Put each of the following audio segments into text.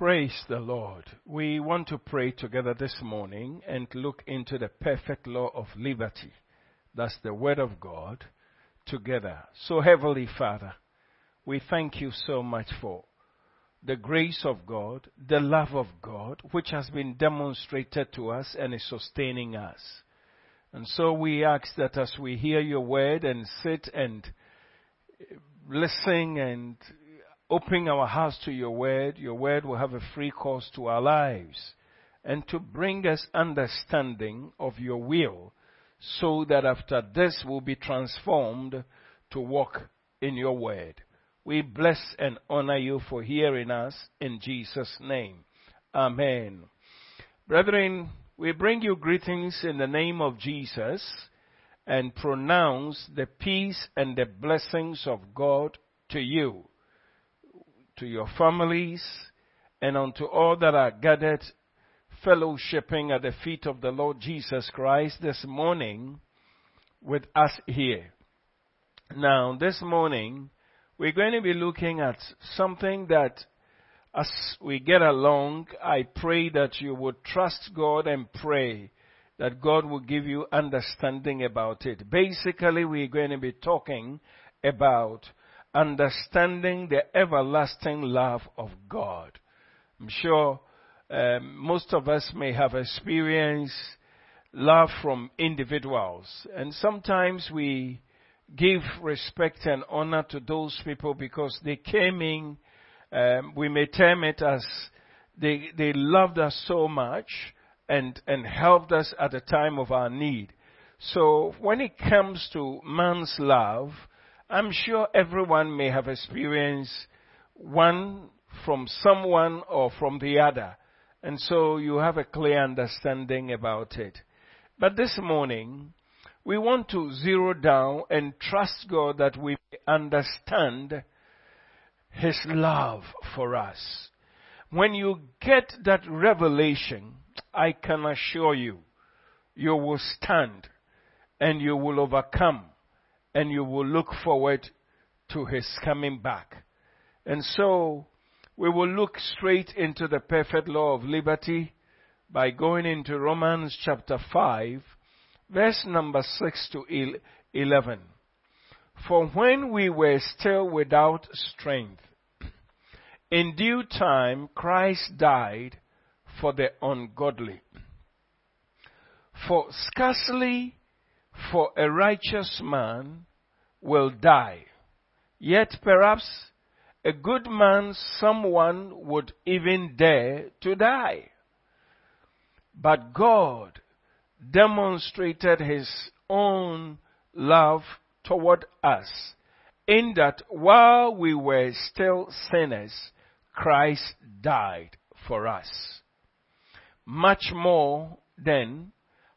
Praise the Lord. We want to pray together this morning and look into the perfect law of liberty. That's the Word of God together. So, Heavenly Father, we thank you so much for the grace of God, the love of God, which has been demonstrated to us and is sustaining us. And so we ask that as we hear your word and sit and listen and open our hearts to your word, your word will have a free course to our lives and to bring us understanding of your will so that after this we'll be transformed to walk in your word. We bless and honor you for hearing us in Jesus' name. Amen. Brethren, we bring you greetings in the name of Jesus and pronounce the peace and the blessings of God to you, to your families, and unto all that are gathered fellowshipping at the feet of the Lord Jesus Christ this morning with us here. Now, this morning, we're going to be looking at something that as we get along, I pray that you would trust God and pray that God will give you understanding about it. Basically, we're going to be talking about understanding the everlasting love of God. I'm sure um, most of us may have experienced love from individuals, and sometimes we give respect and honor to those people because they came in, um, we may term it as they, they loved us so much and, and helped us at the time of our need. So when it comes to man's love, I'm sure everyone may have experienced one from someone or from the other. And so you have a clear understanding about it. But this morning, we want to zero down and trust God that we understand His love for us. When you get that revelation, I can assure you, you will stand and you will overcome and you will look forward to His coming back. And so, we will look straight into the perfect law of liberty by going into Romans chapter 5 verse number 6 to 11. For when we were still without strength, in due time Christ died for the ungodly. For scarcely for a righteous man will die, yet perhaps a good man someone would even dare to die. But God demonstrated his own love toward us in that while we were still sinners, Christ died for us. Much more then,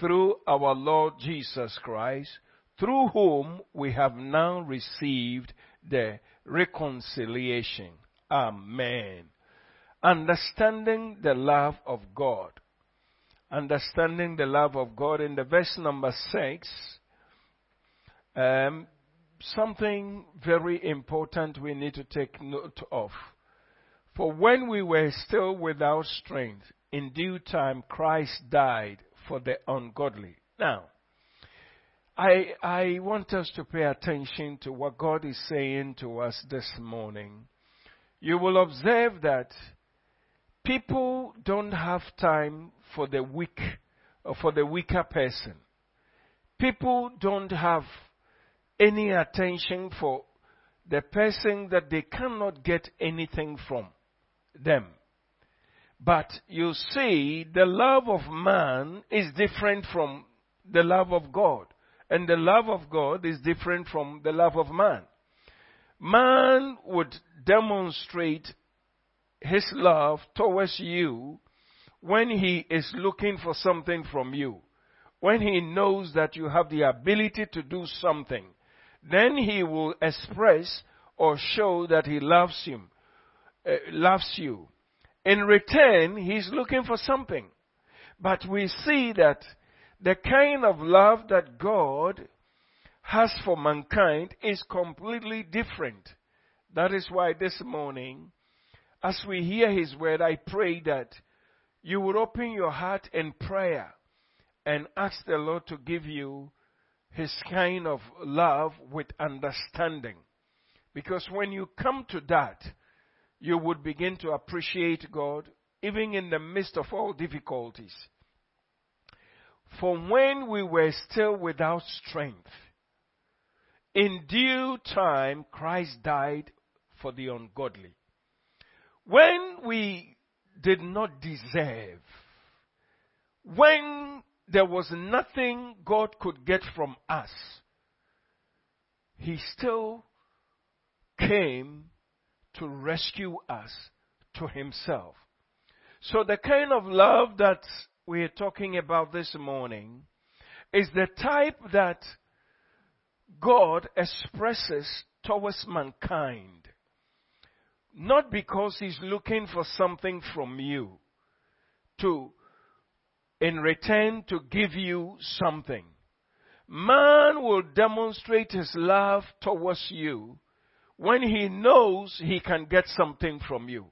through our Lord Jesus Christ, through whom we have now received the reconciliation. Amen understanding the love of God. Understanding the love of God in the verse number six, um, something very important we need to take note of. For when we were still without strength, in due time Christ died for the ungodly. Now, I, I want us to pay attention to what God is saying to us this morning. You will observe that people don't have time for the weak or for the weaker person. People don't have any attention for the person that they cannot get anything from them. But you see, the love of man is different from the love of God. And the love of God is different from the love of man. Man would demonstrate his love towards you when he is looking for something from you. When he knows that you have the ability to do something, then he will express or show that he loves him, uh, loves you. In return, he's looking for something. But we see that the kind of love that God has for mankind is completely different. That is why this morning, as we hear His word, I pray that you would open your heart in prayer and ask the Lord to give you His kind of love with understanding. Because when you come to that, you would begin to appreciate God even in the midst of all difficulties. For when we were still without strength, in due time Christ died for the ungodly. When we did not deserve, when there was nothing God could get from us, He still came to rescue us to Himself. So the kind of love that we're talking about this morning is the type that God expresses towards mankind. Not because He's looking for something from you to, in return, to give you something. Man will demonstrate his love towards you when he knows he can get something from you.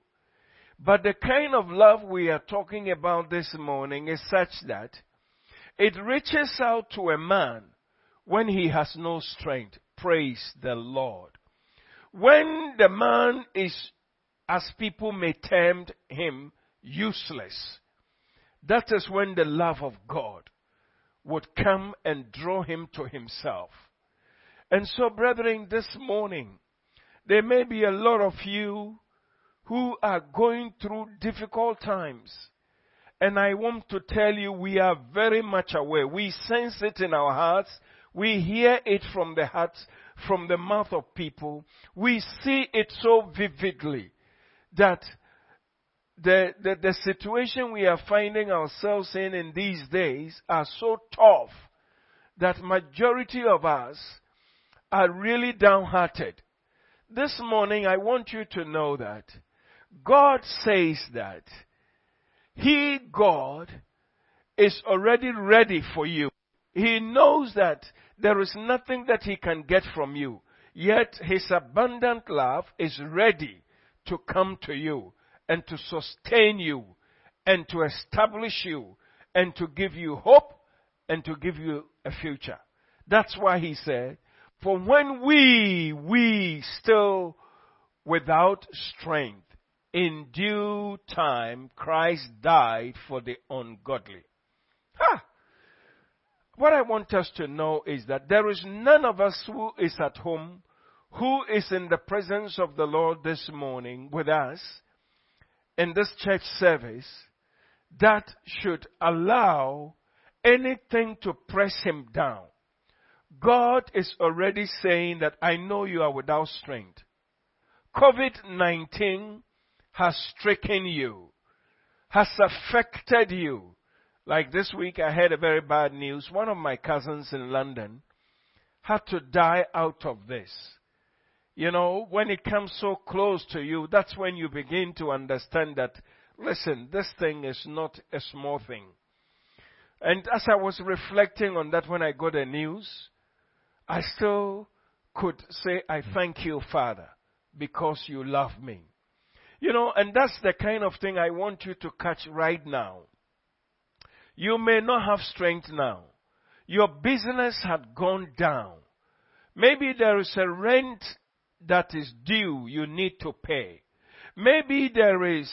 But the kind of love we are talking about this morning is such that it reaches out to a man when he has no strength. Praise the Lord. When the man is, as people may term him, useless, that is when the love of God would come and draw him to himself. And so, brethren, this morning, there may be a lot of you who are going through difficult times. And I want to tell you, we are very much aware. We sense it in our hearts. We hear it from the hearts, from the mouth of people. We see it so vividly that the, the, the situation we are finding ourselves in in these days are so tough that majority of us are really downhearted. This morning I want you to know that God says that He, God, is already ready for you. He knows that there is nothing that He can get from you. Yet His abundant love is ready to come to you and to sustain you and to establish you and to give you hope and to give you a future. That's why He said, For when we, we still without strength, in due time Christ died for the ungodly. Ha! What I want us to know is that there is none of us who is at home, who is in the presence of the Lord this morning with us in this church service that should allow anything to press him down. God is already saying that I know you are without strength. COVID-19 has stricken you, has affected you. Like this week, I had a very bad news. One of my cousins in London had to die out of this. You know, when it comes so close to you, that's when you begin to understand that, listen, this thing is not a small thing. And as I was reflecting on that when I got the news, I still could say, I hmm. thank you, Father, because you love me. You know, and that's the kind of thing I want you to catch right now. You may not have strength now. Your business had gone down. Maybe there is a rent that is due you need to pay. Maybe there is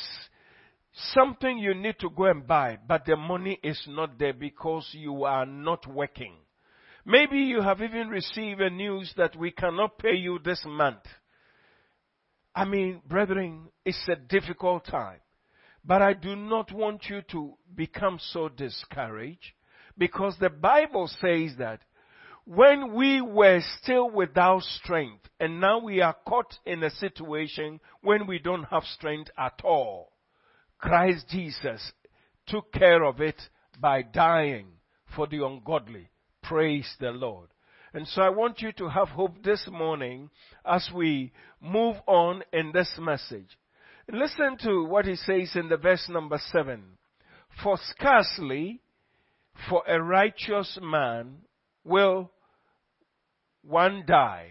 something you need to go and buy, but the money is not there because you are not working. Maybe you have even received a news that we cannot pay you this month. I mean, brethren, it's a difficult time. But I do not want you to become so discouraged because the Bible says that when we were still without strength, and now we are caught in a situation when we don't have strength at all, Christ Jesus took care of it by dying for the ungodly. Praise the Lord. And so I want you to have hope this morning as we move on in this message. Listen to what he says in the verse number seven. For scarcely for a righteous man will one die.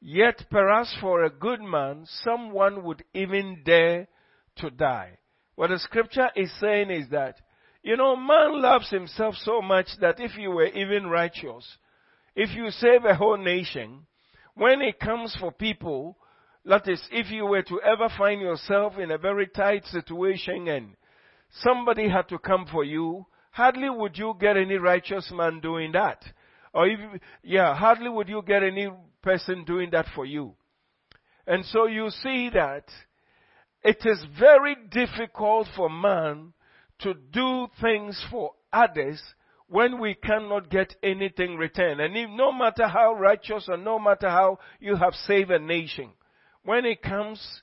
Yet perhaps for a good man, someone would even dare to die. What the scripture is saying is that, you know, man loves himself so much that if you were even righteous, if you save a whole nation, when it comes for people, that is, if you were to ever find yourself in a very tight situation and somebody had to come for you, hardly would you get any righteous man doing that. Or if, yeah, hardly would you get any person doing that for you. And so you see that it is very difficult for man to do things for others when we cannot get anything returned. And if, no matter how righteous or no matter how you have saved a nation, when it comes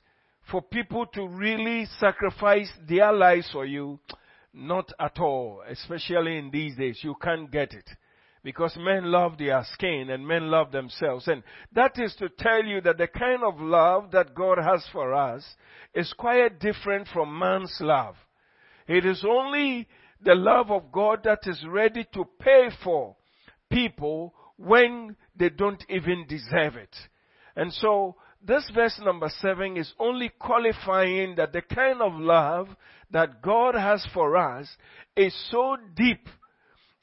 for people to really sacrifice their lives for you, not at all, especially in these days, you can't get it. Because men love their skin and men love themselves. And that is to tell you that the kind of love that God has for us is quite different from man's love. It is only the love of God that is ready to pay for people when they don't even deserve it. And so, this verse number seven is only qualifying that the kind of love that God has for us is so deep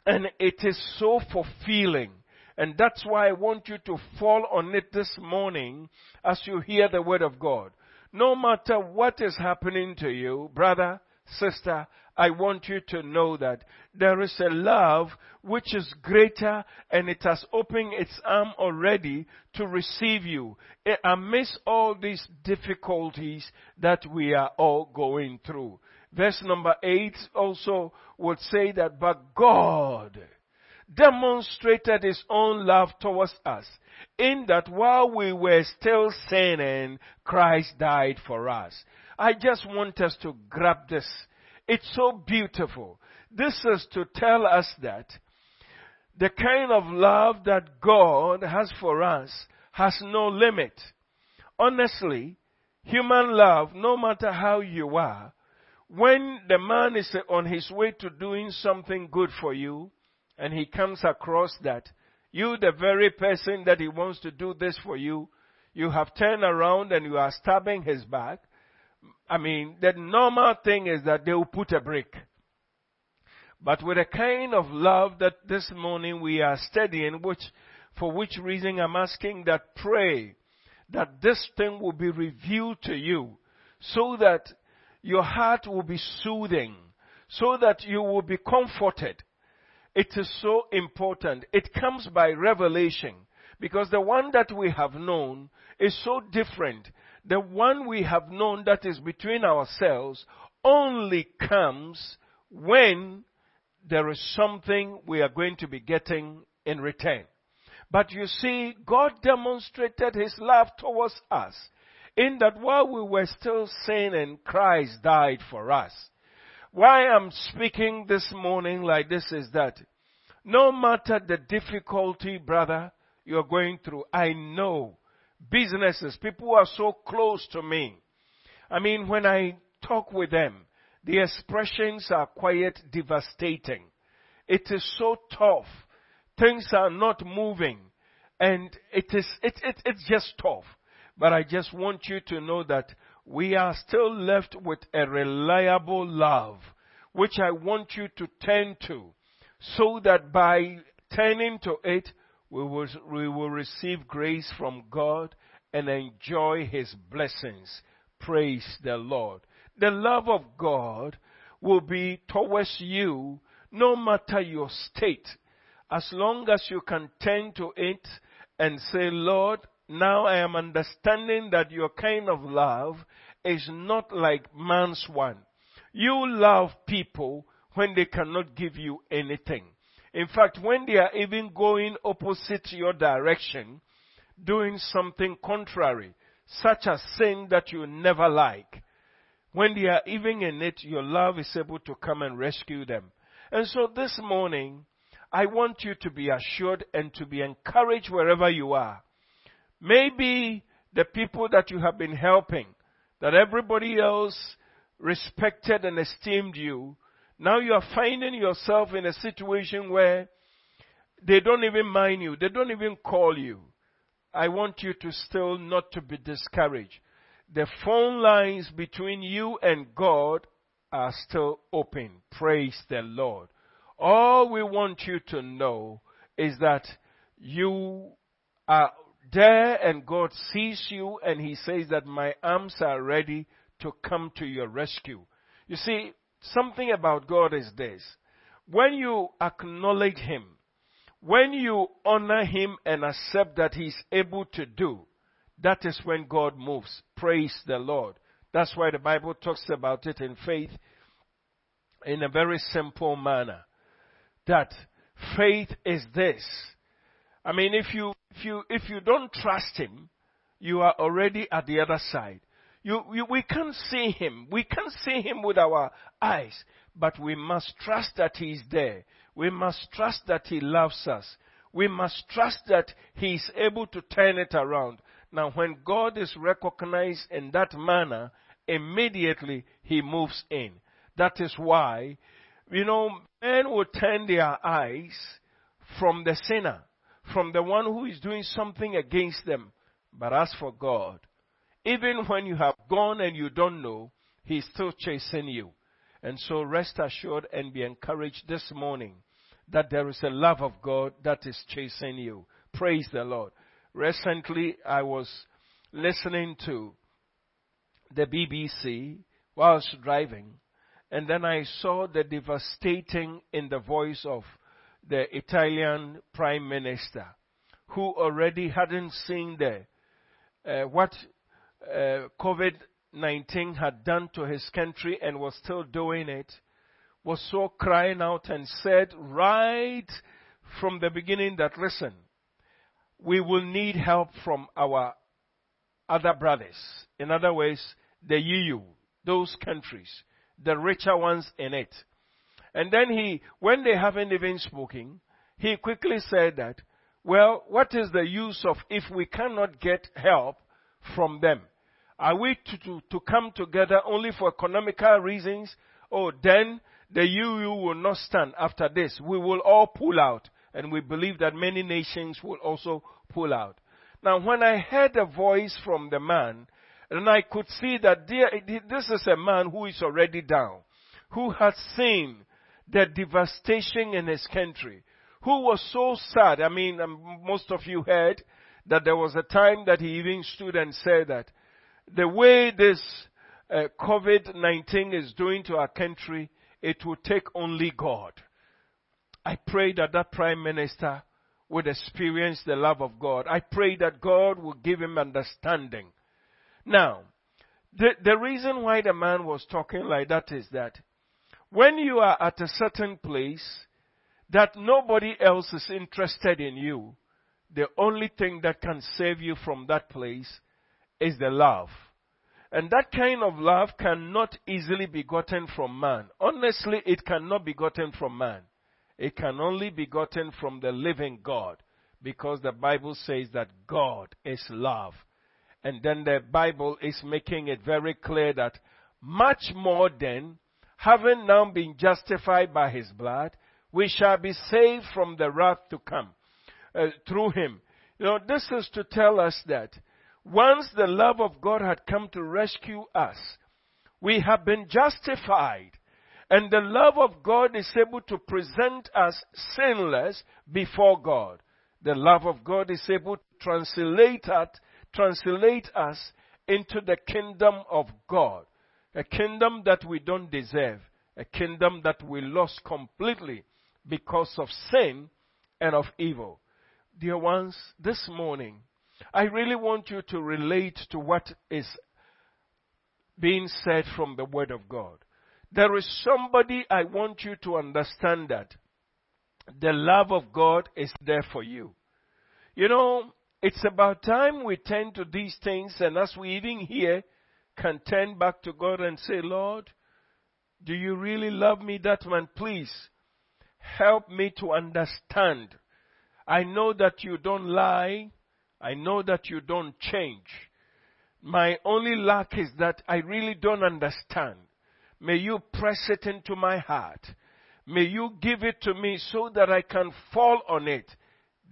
and it is so fulfilling. And that's why I want you to fall on it this morning as you hear the word of God. No matter what is happening to you, brother, sister, I want you to know that there is a love which is greater and it has opened its arm already to receive you eh, amidst all these difficulties that we are all going through. Verse number 8 also would say that, but God demonstrated his own love towards us in that while we were still sinning, Christ died for us. I just want us to grab this. It's so beautiful. This is to tell us that the kind of love that God has for us has no limit. Honestly, human love, no matter how you are, when the man is on his way to doing something good for you, and he comes across that, you, the very person that he wants to do this for you, you have turned around and you are stabbing his back. I mean, the normal thing is that they will put a brick. But with a kind of love that this morning we are studying, which, for which reason I'm asking that pray that this thing will be revealed to you so that your heart will be soothing so that you will be comforted. It is so important. It comes by revelation because the one that we have known is so different. The one we have known that is between ourselves only comes when there is something we are going to be getting in return. But you see, God demonstrated His love towards us in that while we were still sinning, Christ died for us. Why I'm speaking this morning like this is that no matter the difficulty, brother, you're going through, I know businesses, people are so close to me. I mean, when I talk with them, the expressions are quite devastating. It is so tough. Things are not moving. And it is, it, it, it's just tough. But I just want you to know that we are still left with a reliable love, which I want you to turn to, so that by turning to it, we will, we will receive grace from God and enjoy His blessings. Praise the Lord. The love of God will be towards you no matter your state. As long as you can turn to it and say, Lord, now I am understanding that your kind of love is not like man's one. You love people when they cannot give you anything. In fact, when they are even going opposite your direction, doing something contrary, such as sin that you never like, when they are even in it, your love is able to come and rescue them. And so this morning, I want you to be assured and to be encouraged wherever you are. Maybe the people that you have been helping, that everybody else respected and esteemed you, now you are finding yourself in a situation where they don't even mind you, they don't even call you. I want you to still not to be discouraged. The phone lines between you and God are still open. Praise the Lord. All we want you to know is that you are there and God sees you and He says that my arms are ready to come to your rescue. You see, something about God is this. When you acknowledge Him, when you honor Him and accept that He's able to do, that is when God moves. Praise the Lord. That's why the Bible talks about it in faith in a very simple manner. That faith is this. I mean, if you, if you, if you don't trust Him, you are already at the other side. You, you, we can't see Him. We can't see Him with our eyes. But we must trust that He is there. We must trust that He loves us. We must trust that He is able to turn it around. Now, when God is recognized in that manner, immediately He moves in. That is why, you know, men will turn their eyes from the sinner, from the one who is doing something against them. But as for God, even when you have gone and you don't know, He's still chasing you. And so rest assured and be encouraged this morning that there is a love of God that is chasing you. Praise the Lord. Recently, I was listening to the BBC whilst driving, and then I saw the devastating in the voice of the Italian Prime Minister, who already hadn't seen the uh, what uh, COVID 19 had done to his country and was still doing it, was so crying out and said right from the beginning that, listen, we will need help from our other brothers. In other words, the EU, those countries, the richer ones in it. And then he, when they haven't even spoken, he quickly said that, well, what is the use of if we cannot get help from them? Are we to, to, to come together only for economical reasons? Oh, then the EU will not stand after this. We will all pull out. And we believe that many nations will also pull out. Now, when I heard a voice from the man, and I could see that this is a man who is already down, who has seen the devastation in his country, who was so sad. I mean, um, most of you heard that there was a time that he even stood and said that the way this uh, COVID-19 is doing to our country, it will take only God. I pray that that prime minister would experience the love of God. I pray that God will give him understanding. Now, the, the reason why the man was talking like that is that when you are at a certain place that nobody else is interested in you, the only thing that can save you from that place is the love. And that kind of love cannot easily be gotten from man. Honestly, it cannot be gotten from man. It can only be gotten from the living God. Because the Bible says that God is love. And then the Bible is making it very clear that much more than having now been justified by his blood, we shall be saved from the wrath to come uh, through him. You know, this is to tell us that once the love of God had come to rescue us, we have been justified. And the love of God is able to present us sinless before God. The love of God is able to translate us, translate us into the kingdom of God. A kingdom that we don't deserve. A kingdom that we lost completely because of sin and of evil. Dear ones, this morning, I really want you to relate to what is being said from the Word of God. There is somebody I want you to understand that the love of God is there for you. You know, it's about time we turn to these things and as we even here can turn back to God and say, Lord, do you really love me that man? Please help me to understand. I know that you don't lie. I know that you don't change. My only lack is that I really don't understand. May you press it into my heart. May you give it to me so that I can fall on it.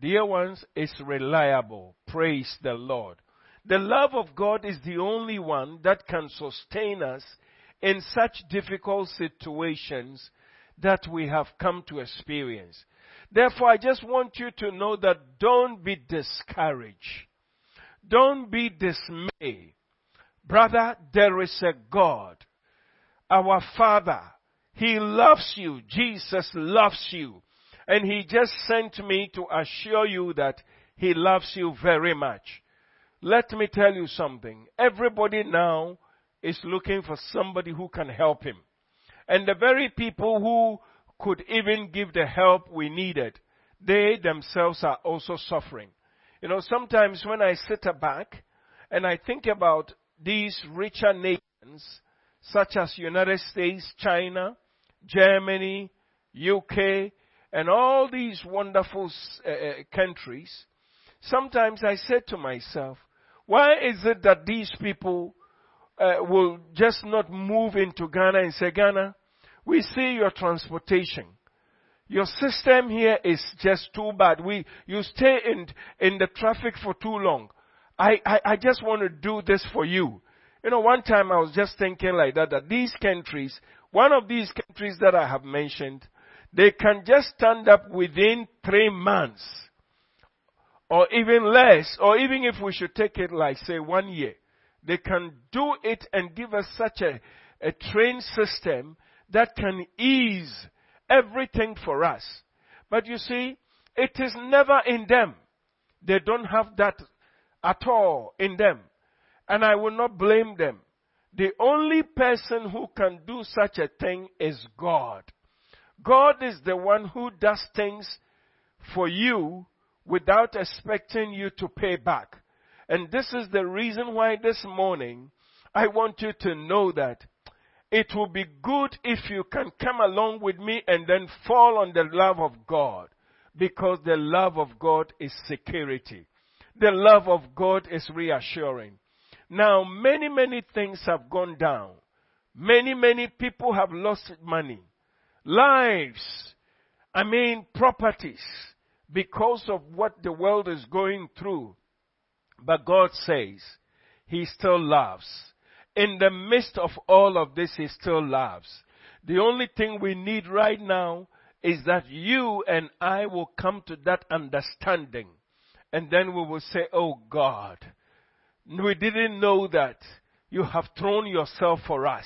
Dear ones, it's reliable. Praise the Lord. The love of God is the only one that can sustain us in such difficult situations that we have come to experience. Therefore, I just want you to know that don't be discouraged. Don't be dismayed. Brother, there is a God. Our Father. He loves you. Jesus loves you. And He just sent me to assure you that He loves you very much. Let me tell you something. Everybody now is looking for somebody who can help him. And the very people who could even give the help we needed, they themselves are also suffering. You know, sometimes when I sit back and I think about these richer nations, such as United States, China, Germany, UK, and all these wonderful uh, countries, sometimes I say to myself, why is it that these people uh, will just not move into Ghana and say, Ghana, we see your transportation. Your system here is just too bad. We, you stay in, in the traffic for too long. I, I, I just want to do this for you. You know, one time I was just thinking like that, that these countries, one of these countries that I have mentioned, they can just stand up within three months or even less, or even if we should take it like, say, one year, they can do it and give us such a, a train system that can ease everything for us. But you see, it is never in them. They don't have that at all in them. And I will not blame them. The only person who can do such a thing is God. God is the one who does things for you without expecting you to pay back. And this is the reason why this morning I want you to know that it will be good if you can come along with me and then fall on the love of God. Because the love of God is security. The love of God is reassuring. Now, many, many things have gone down. Many, many people have lost money, lives, I mean, properties because of what the world is going through. But God says He still loves. In the midst of all of this, He still loves. The only thing we need right now is that you and I will come to that understanding. And then we will say, Oh God, we didn't know that you have thrown yourself for us.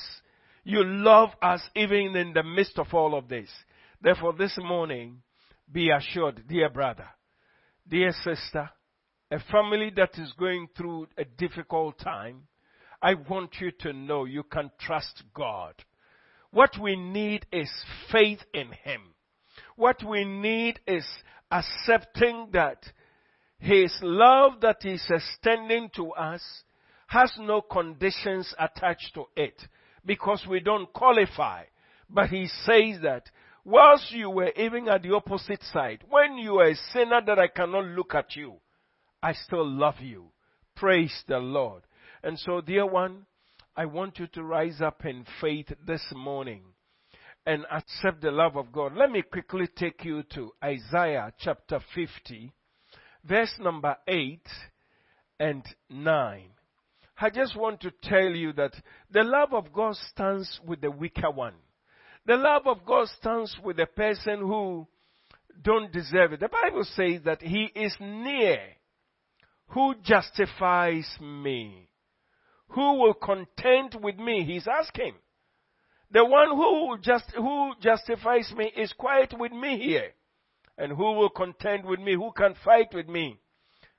You love us even in the midst of all of this. Therefore, this morning, be assured, dear brother, dear sister, a family that is going through a difficult time, I want you to know you can trust God. What we need is faith in Him. What we need is accepting that His love that He's extending to us has no conditions attached to it because we don't qualify. But He says that whilst you were even at the opposite side, when you are a sinner that I cannot look at you, I still love you. Praise the Lord. And so, dear one, I want you to rise up in faith this morning and accept the love of God. Let me quickly take you to Isaiah chapter 50, verse number 8 and 9. I just want to tell you that the love of God stands with the weaker one. The love of God stands with the person who don't deserve it. The Bible says that He is near. Who justifies me? Who will contend with me? He's asking. The one who just, who justifies me is quiet with me here. And who will contend with me? Who can fight with me?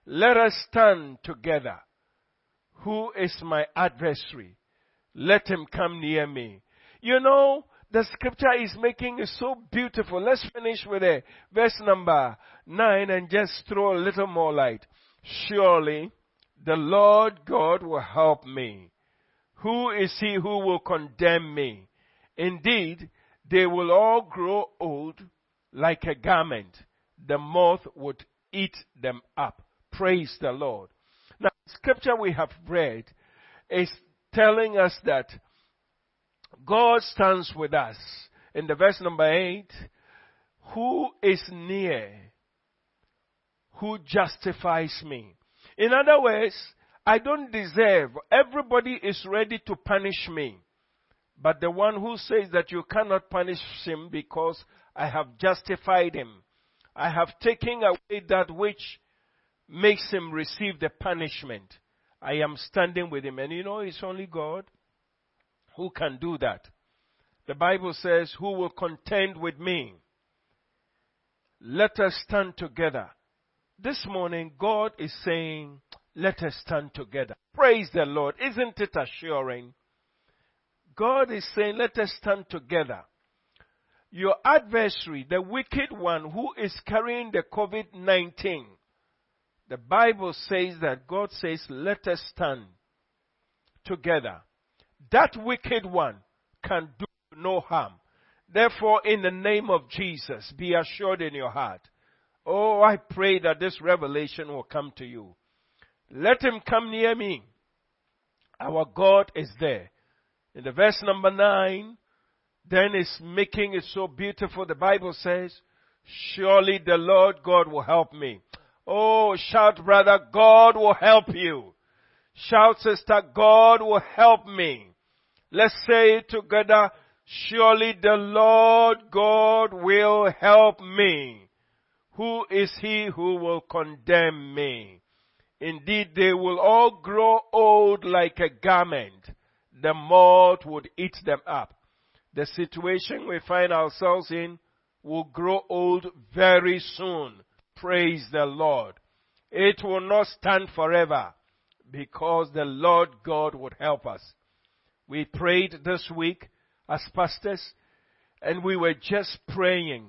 Let us stand together. Who is my adversary? Let him come near me. You know, the scripture is making it so beautiful. Let's finish with it. Verse number 9 and just throw a little more light. Surely the Lord God will help me. Who is he who will condemn me? Indeed, they will all grow old like a garment. The moth would eat them up. Praise the Lord. Now, scripture we have read is telling us that God stands with us. In the verse number 8, who is near? Who justifies me? In other words, I don't deserve. Everybody is ready to punish me. But the one who says that you cannot punish him because I have justified him. I have taken away that which makes him receive the punishment. I am standing with him. And you know, it's only God who can do that. The Bible says, Who will contend with me? Let us stand together. This morning, God is saying, Let us stand together. Praise the Lord. Isn't it assuring? God is saying, Let us stand together. Your adversary, the wicked one who is carrying the COVID 19, the Bible says that God says, Let us stand together. That wicked one can do no harm. Therefore, in the name of Jesus, be assured in your heart. Oh, I pray that this revelation will come to you. Let him come near me. Our God is there. In the verse number nine, then is making it so beautiful. The Bible says, surely the Lord God will help me. Oh, shout brother, God will help you. Shout sister, God will help me. Let's say it together, surely the Lord God will help me. Who is he who will condemn me? Indeed, they will all grow old like a garment. The moth would eat them up. The situation we find ourselves in will grow old very soon. Praise the Lord. It will not stand forever because the Lord God would help us. We prayed this week as pastors and we were just praying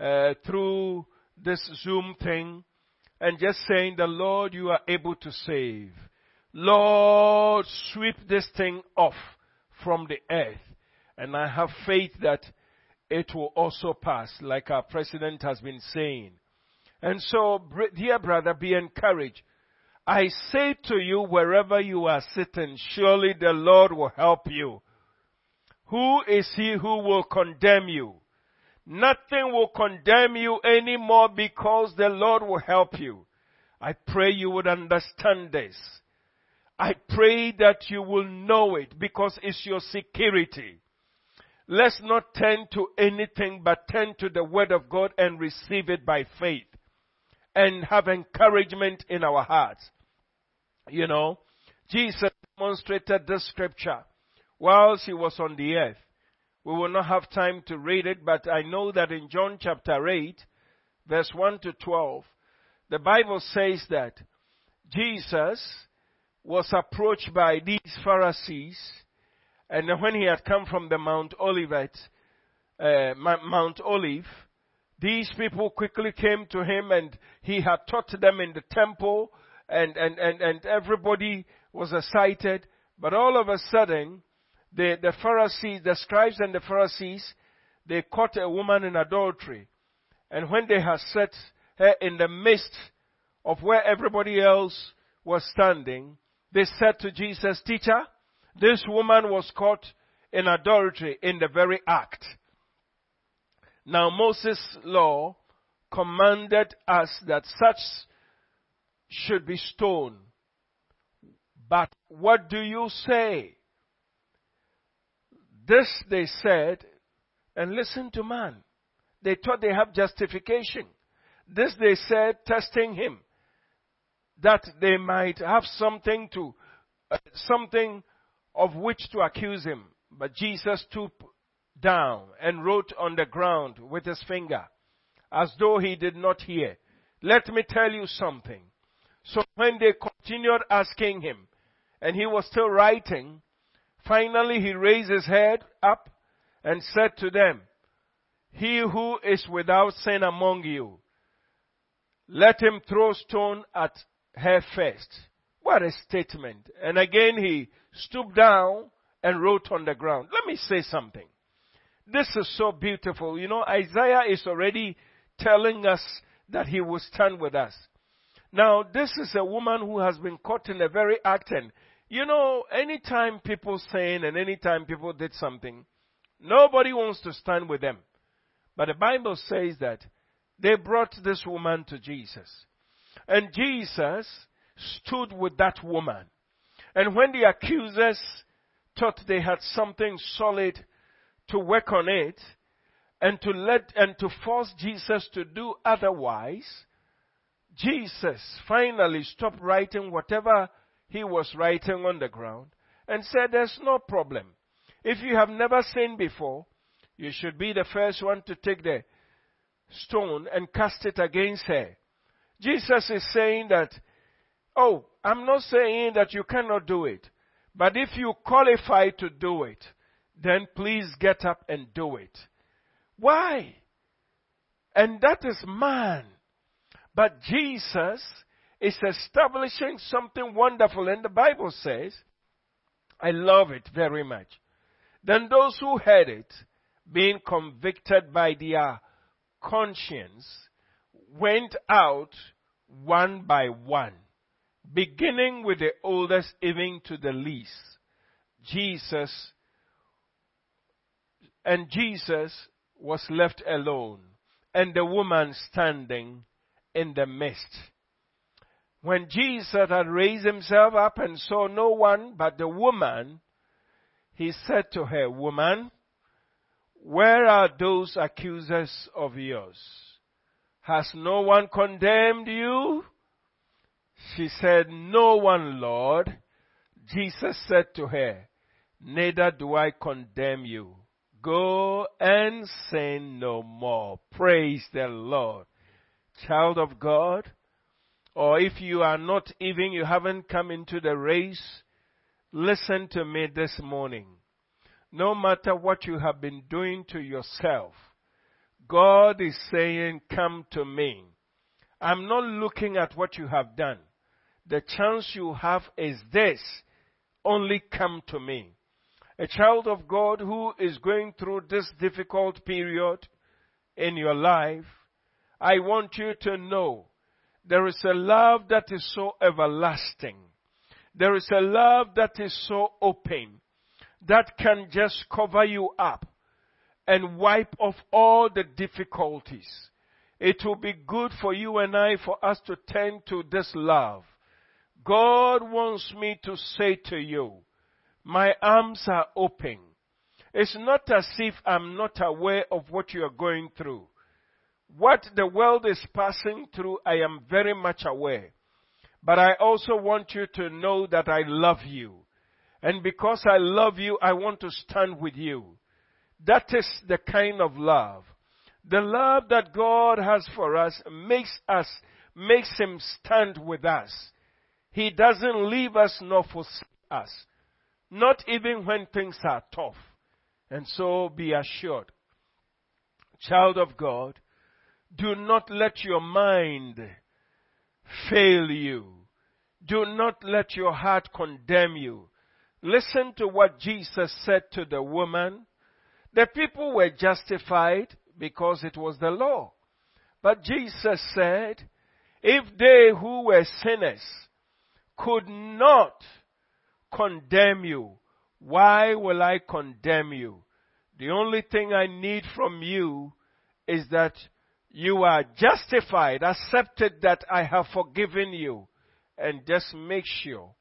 uh, through this Zoom thing and just saying, the Lord, you are able to save. Lord, sweep this thing off from the earth. And I have faith that it will also pass, like our president has been saying. And so, dear brother, be encouraged. I say to you, wherever you are sitting, surely the Lord will help you. Who is he who will condemn you? Nothing will condemn you anymore because the Lord will help you. I pray you would understand this. I pray that you will know it because it's your security. Let's not turn to anything but turn to the Word of God and receive it by faith and have encouragement in our hearts. You know, Jesus demonstrated this scripture whilst he was on the earth. We will not have time to read it, but I know that in John chapter 8, verse 1 to 12, the Bible says that Jesus was approached by these Pharisees, and when he had come from the Mount Olivet, uh, Mount Olive, these people quickly came to him and he had taught them in the temple and, and, and, and everybody was excited. But all of a sudden, the, the Pharisees, the scribes and the Pharisees, they caught a woman in adultery. And when they had set her in the midst of where everybody else was standing, they said to Jesus, Teacher, this woman was caught in adultery in the very act. Now Moses' law commanded us that such should be stoned. But what do you say? This they said, and listen to man. They thought they have justification. This they said, testing him, that they might have something to, uh, something of which to accuse him. But Jesus stooped down and wrote on the ground with his finger, as though he did not hear. Let me tell you something. So when they continued asking him, and he was still writing, Finally, he raised his head up and said to them, He who is without sin among you, let him throw stone at her first. What a statement. And again he stooped down and wrote on the ground. Let me say something. This is so beautiful. You know, Isaiah is already telling us that he will stand with us. Now, this is a woman who has been caught in a very act and you know, anytime people sin and anytime people did something, nobody wants to stand with them. But the Bible says that they brought this woman to Jesus. And Jesus stood with that woman. And when the accusers thought they had something solid to work on it, and to let and to force Jesus to do otherwise, Jesus finally stopped writing whatever he was writing on the ground and said, There's no problem. If you have never sinned before, you should be the first one to take the stone and cast it against her. Jesus is saying that, oh, I'm not saying that you cannot do it, but if you qualify to do it, then please get up and do it. Why? And that is man. But Jesus is establishing something wonderful, and the Bible says, I love it very much. Then those who heard it, being convicted by their conscience, went out one by one, beginning with the oldest even to the least. Jesus and Jesus was left alone, and the woman standing in the midst. When Jesus had raised himself up and saw no one but the woman, he said to her, Woman, where are those accusers of yours? Has no one condemned you? She said, No one, Lord. Jesus said to her, Neither do I condemn you. Go and sin no more. Praise the Lord. Child of God, or if you are not even, you haven't come into the race, listen to me this morning. No matter what you have been doing to yourself, God is saying, come to me. I'm not looking at what you have done. The chance you have is this. Only come to me. A child of God who is going through this difficult period in your life, I want you to know there is a love that is so everlasting. There is a love that is so open that can just cover you up and wipe off all the difficulties. It will be good for you and I for us to turn to this love. God wants me to say to you, my arms are open. It's not as if I'm not aware of what you are going through. What the world is passing through, I am very much aware. But I also want you to know that I love you. And because I love you, I want to stand with you. That is the kind of love. The love that God has for us makes us, makes Him stand with us. He doesn't leave us nor forsake us. Not even when things are tough. And so be assured. Child of God, do not let your mind fail you. Do not let your heart condemn you. Listen to what Jesus said to the woman. The people were justified because it was the law. But Jesus said, if they who were sinners could not condemn you, why will I condemn you? The only thing I need from you is that you are justified, accepted that I have forgiven you, and just make sure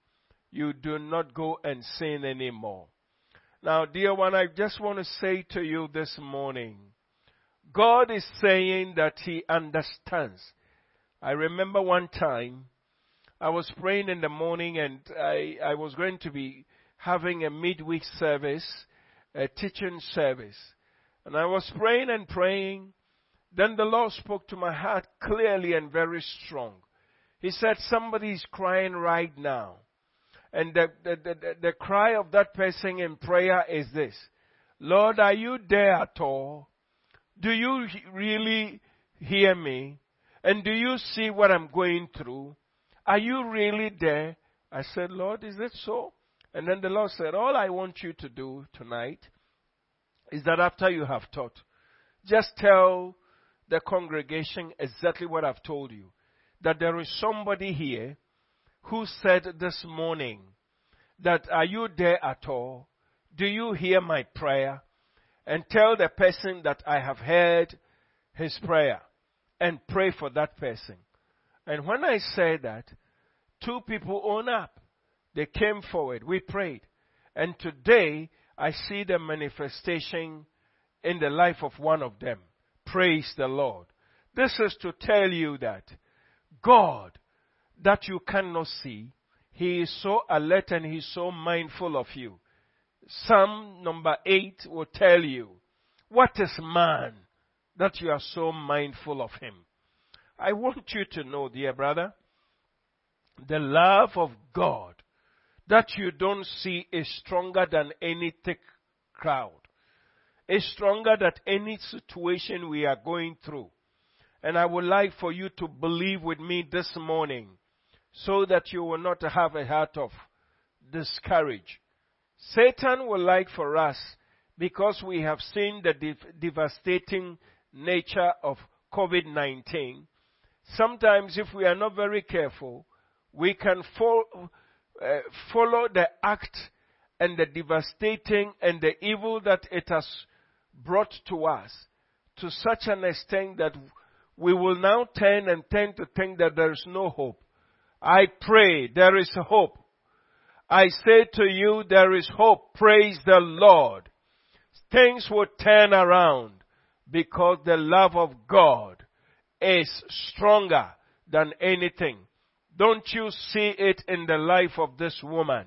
you do not go and sin anymore. Now, dear one, I just want to say to you this morning, God is saying that He understands. I remember one time I was praying in the morning and I, I was going to be having a midweek service, a teaching service. And I was praying and praying then the Lord spoke to my heart clearly and very strong. He said, Somebody is crying right now. And the, the, the, the cry of that person in prayer is this Lord, are you there at all? Do you really hear me? And do you see what I'm going through? Are you really there? I said, Lord, is it so? And then the Lord said, All I want you to do tonight is that after you have taught, just tell the congregation exactly what I've told you. That there is somebody here who said this morning that, Are you there at all? Do you hear my prayer? And tell the person that I have heard his prayer and pray for that person. And when I say that, two people own up. They came forward. We prayed. And today, I see the manifestation in the life of one of them. Praise the Lord. This is to tell you that God, that you cannot see, He is so alert and He's so mindful of you. Psalm number 8 will tell you, What is man that you are so mindful of him? I want you to know, dear brother, the love of God that you don't see is stronger than any thick crowd. Is stronger than any situation we are going through. And I would like for you to believe with me this morning so that you will not have a heart of discourage. Satan would like for us, because we have seen the dev- devastating nature of COVID 19, sometimes if we are not very careful, we can fo- uh, follow the act and the devastating and the evil that it has brought to us to such an extent that we will now turn and tend to think that there is no hope. I pray there is hope. I say to you, there is hope. Praise the Lord. Things will turn around because the love of God is stronger than anything. Don't you see it in the life of this woman?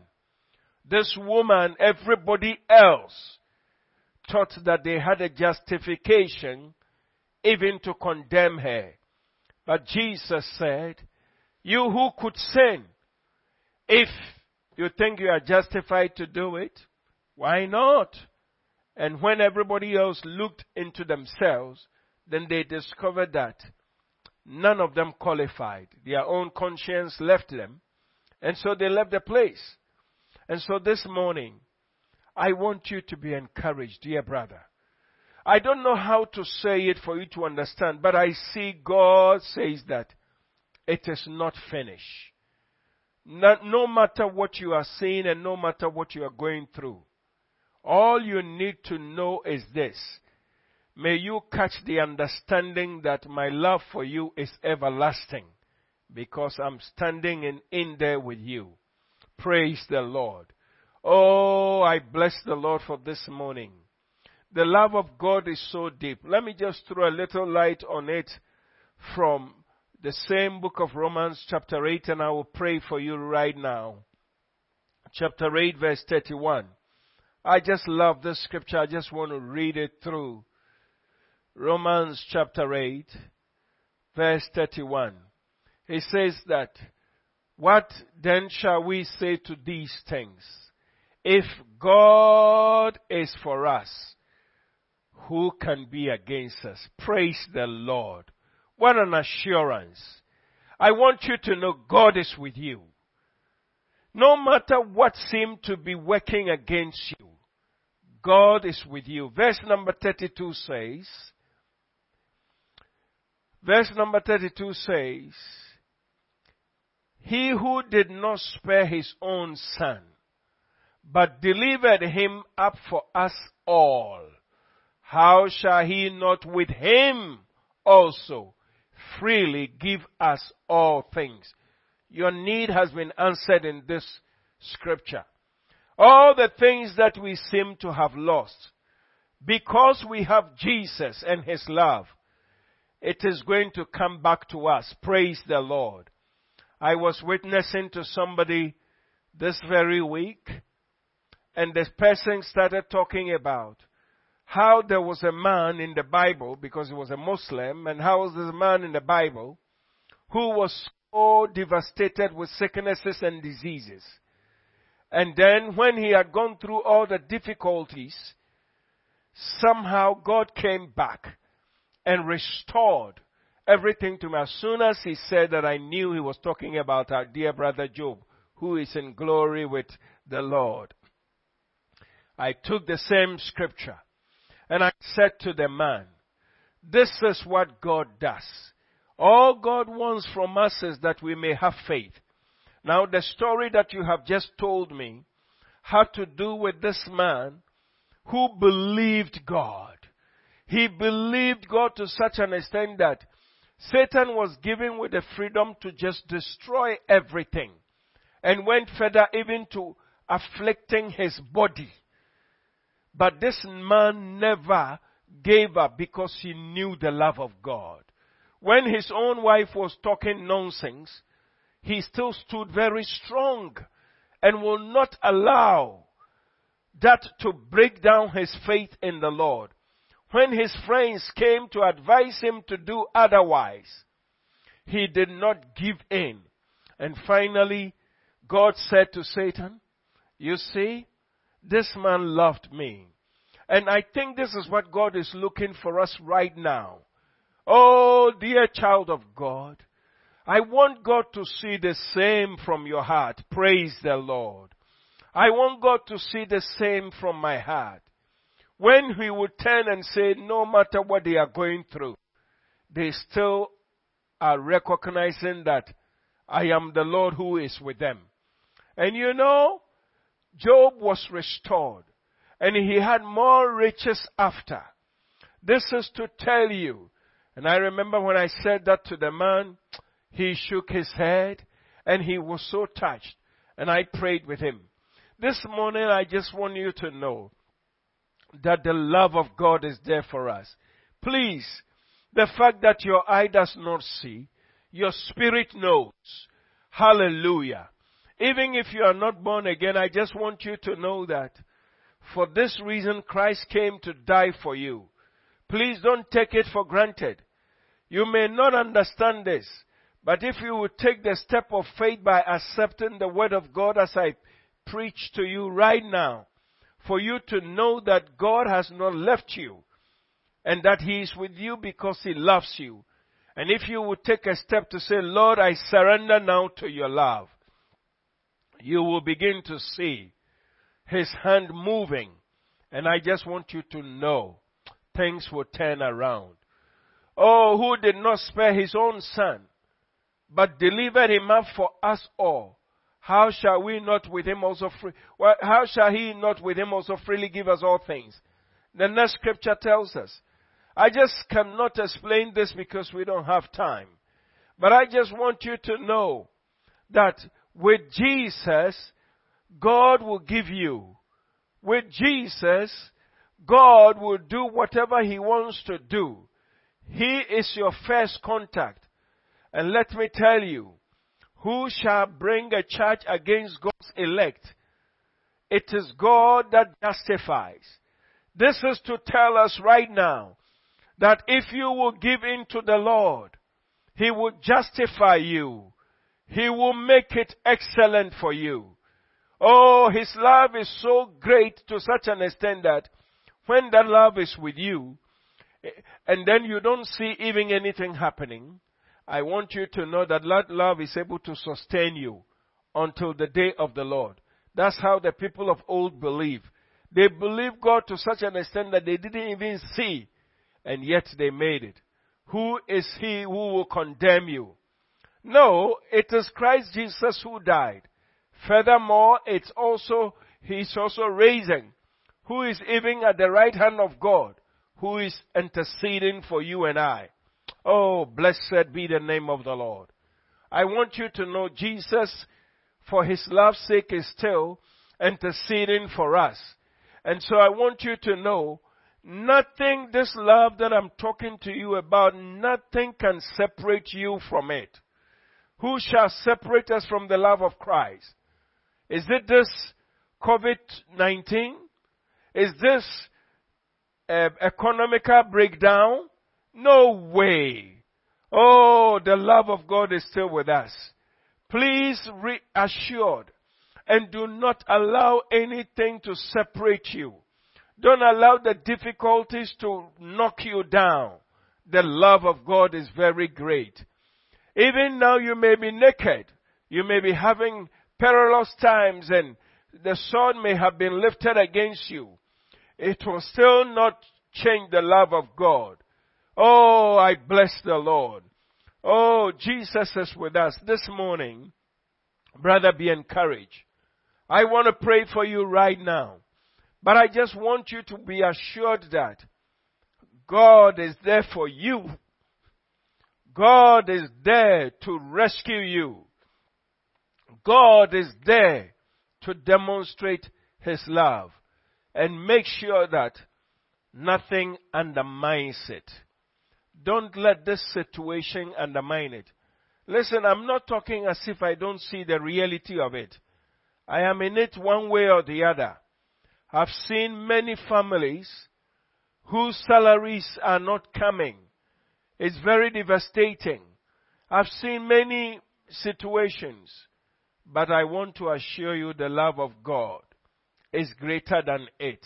This woman, everybody else thought that they had a justification even to condemn her. But Jesus said, you who could sin, if you think you are justified to do it, why not? And when everybody else looked into themselves, then they discovered that None of them qualified. Their own conscience left them. And so they left the place. And so this morning, I want you to be encouraged, dear brother. I don't know how to say it for you to understand, but I see God says that it is not finished. No, no, matter what you are seeing and no matter what you are going through, all you need to know is this May you catch the understanding that my love for you is everlasting because I'm standing in, in there with you. Praise the Lord. Oh, I bless the Lord for this morning. The love of God is so deep. Let me just throw a little light on it from the same book of Romans, chapter 8, and I will pray for you right now. Chapter 8, verse 31. I just love this scripture. I just want to read it through. Romans chapter 8, verse 31. He says that, What then shall we say to these things? If God is for us, who can be against us? Praise the Lord. What an assurance. I want you to know God is with you. No matter what seemed to be working against you, God is with you. Verse number 32 says, Verse number 32 says, He who did not spare his own son, but delivered him up for us all, how shall he not with him also freely give us all things? Your need has been answered in this scripture. All the things that we seem to have lost, because we have Jesus and his love, it is going to come back to us. Praise the Lord. I was witnessing to somebody this very week, and this person started talking about how there was a man in the Bible, because he was a Muslim, and how was this man in the Bible who was so devastated with sicknesses and diseases. And then when he had gone through all the difficulties, somehow God came back and restored everything to me. As soon as he said that, I knew he was talking about our dear brother Job, who is in glory with the Lord. I took the same scripture and I said to the man, this is what God does. All God wants from us is that we may have faith. Now the story that you have just told me had to do with this man who believed God. He believed God to such an extent that Satan was given with the freedom to just destroy everything and went further even to afflicting his body. But this man never gave up because he knew the love of God. When his own wife was talking nonsense, he still stood very strong and will not allow that to break down his faith in the Lord. When his friends came to advise him to do otherwise, he did not give in. And finally, God said to Satan, you see, this man loved me. And I think this is what God is looking for us right now. Oh, dear child of God, I want God to see the same from your heart. Praise the Lord. I want God to see the same from my heart. When He would turn and say, no matter what they are going through, they still are recognizing that I am the Lord who is with them. And you know, Job was restored and he had more riches after. This is to tell you, and I remember when I said that to the man, he shook his head and he was so touched and I prayed with him. This morning I just want you to know that the love of God is there for us. Please, the fact that your eye does not see, your spirit knows. Hallelujah. Even if you are not born again, I just want you to know that for this reason Christ came to die for you. Please don't take it for granted. You may not understand this, but if you would take the step of faith by accepting the word of God as I preach to you right now for you to know that God has not left you and that He is with you because He loves you. And if you would take a step to say, Lord, I surrender now to your love, you will begin to see His hand moving. And I just want you to know things will turn around. Oh, who did not spare His own Son, but delivered Him up for us all how shall we not with him also free, well, how shall he not with him also freely give us all things? The next scripture tells us. I just cannot explain this because we don't have time. But I just want you to know that with Jesus, God will give you. With Jesus, God will do whatever He wants to do. He is your first contact. And let me tell you, who shall bring a charge against God's elect? It is God that justifies. This is to tell us right now that if you will give in to the Lord, He will justify you. He will make it excellent for you. Oh, His love is so great to such an extent that when that love is with you, and then you don't see even anything happening, I want you to know that that love is able to sustain you until the day of the Lord. That's how the people of old believe. They believe God to such an extent that they didn't even see, and yet they made it. Who is he who will condemn you? No, it is Christ Jesus who died. Furthermore, it's also, he's also raising, who is even at the right hand of God, who is interceding for you and I. Oh, blessed be the name of the Lord. I want you to know Jesus, for his love's sake, is still interceding for us. And so I want you to know nothing, this love that I'm talking to you about, nothing can separate you from it. Who shall separate us from the love of Christ? Is it this COVID-19? Is this uh, economical breakdown? No way. Oh, the love of God is still with us. Please reassured and do not allow anything to separate you. Don't allow the difficulties to knock you down. The love of God is very great. Even now you may be naked. You may be having perilous times and the sword may have been lifted against you. It will still not change the love of God. Oh, I bless the Lord. Oh, Jesus is with us this morning. Brother, be encouraged. I want to pray for you right now. But I just want you to be assured that God is there for you. God is there to rescue you. God is there to demonstrate His love and make sure that nothing undermines it. Don't let this situation undermine it. Listen, I'm not talking as if I don't see the reality of it. I am in it one way or the other. I've seen many families whose salaries are not coming. It's very devastating. I've seen many situations, but I want to assure you the love of God is greater than it.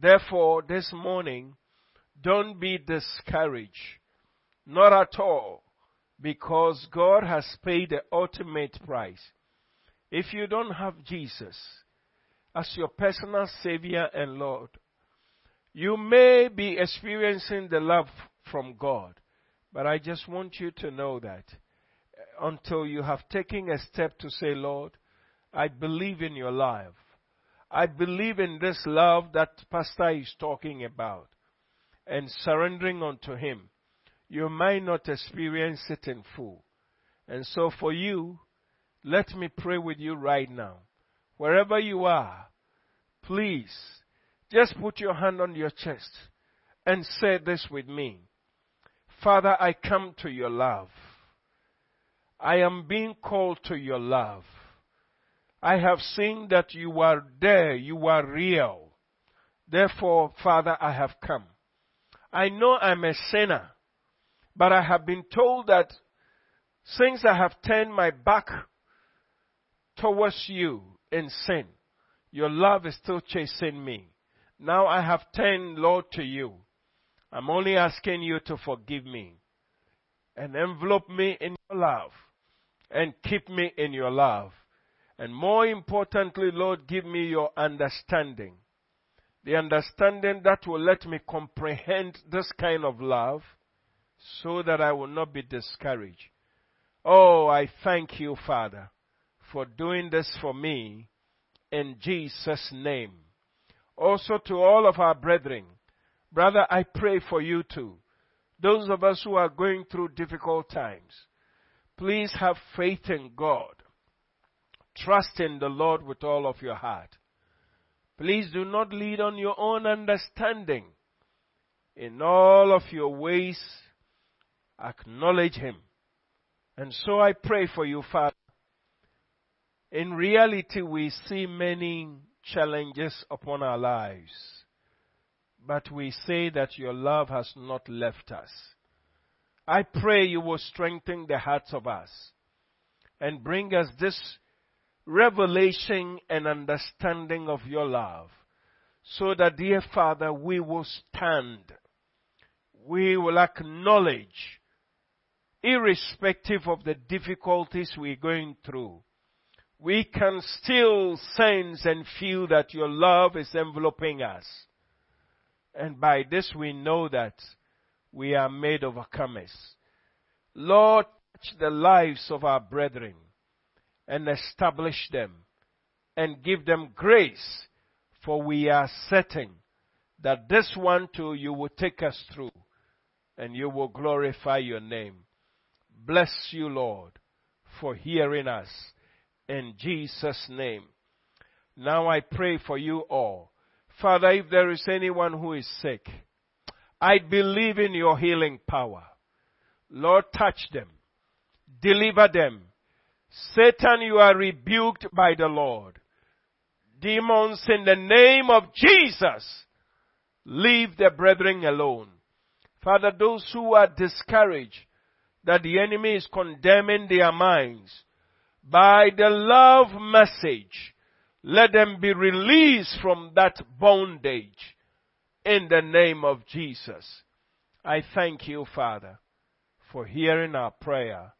Therefore, this morning, don't be discouraged. Not at all. Because God has paid the ultimate price. If you don't have Jesus as your personal Savior and Lord, you may be experiencing the love from God. But I just want you to know that uh, until you have taken a step to say, Lord, I believe in your love. I believe in this love that Pastor is talking about and surrendering unto Him, you might not experience it in full. And so for you, let me pray with you right now. Wherever you are, please just put your hand on your chest and say this with me. Father, I come to your love. I am being called to your love. I have seen that you are there, you are real. Therefore, Father, I have come. I know I'm a sinner, but I have been told that since I have turned my back towards you in sin, your love is still chasing me. Now I have turned, Lord, to you. I'm only asking you to forgive me and envelop me in your love and keep me in your love. And more importantly, Lord, give me your understanding the understanding that will let me comprehend this kind of love so that I will not be discouraged. Oh, I thank you, Father, for doing this for me in Jesus' name. Also to all of our brethren, brother, I pray for you too. Those of us who are going through difficult times, please have faith in God. Trust in the Lord with all of your heart. Please do not lead on your own understanding. In all of your ways, acknowledge Him. And so I pray for you, Father. In reality, we see many challenges upon our lives, but we say that your love has not left us. I pray you will strengthen the hearts of us and bring us this revelation and understanding of your love. So that, dear Father, we will stand. We will acknowledge, irrespective of the difficulties we're going through, we can still sense and feel that your love is enveloping us. And by this we know that we are made overcomers. Lord, touch the lives of our brethren and establish them and give them grace, for we are certain that this one too you will take us through and you will glorify your name. Bless you, Lord, for hearing us in Jesus' name. Now I pray for you all. Father, if there is anyone who is sick, I believe in your healing power. Lord, touch them. Deliver them Satan, you are rebuked by the Lord. Demons, in the name of Jesus, leave the brethren alone. Father, those who are discouraged that the enemy is condemning their minds, by the love message, let them be released from that bondage in the name of Jesus. I thank you, Father, for hearing our prayer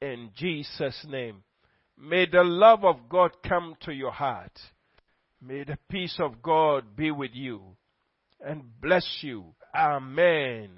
in Jesus' name. May the love of God come to your heart. May the peace of God be with you and bless you. Amen.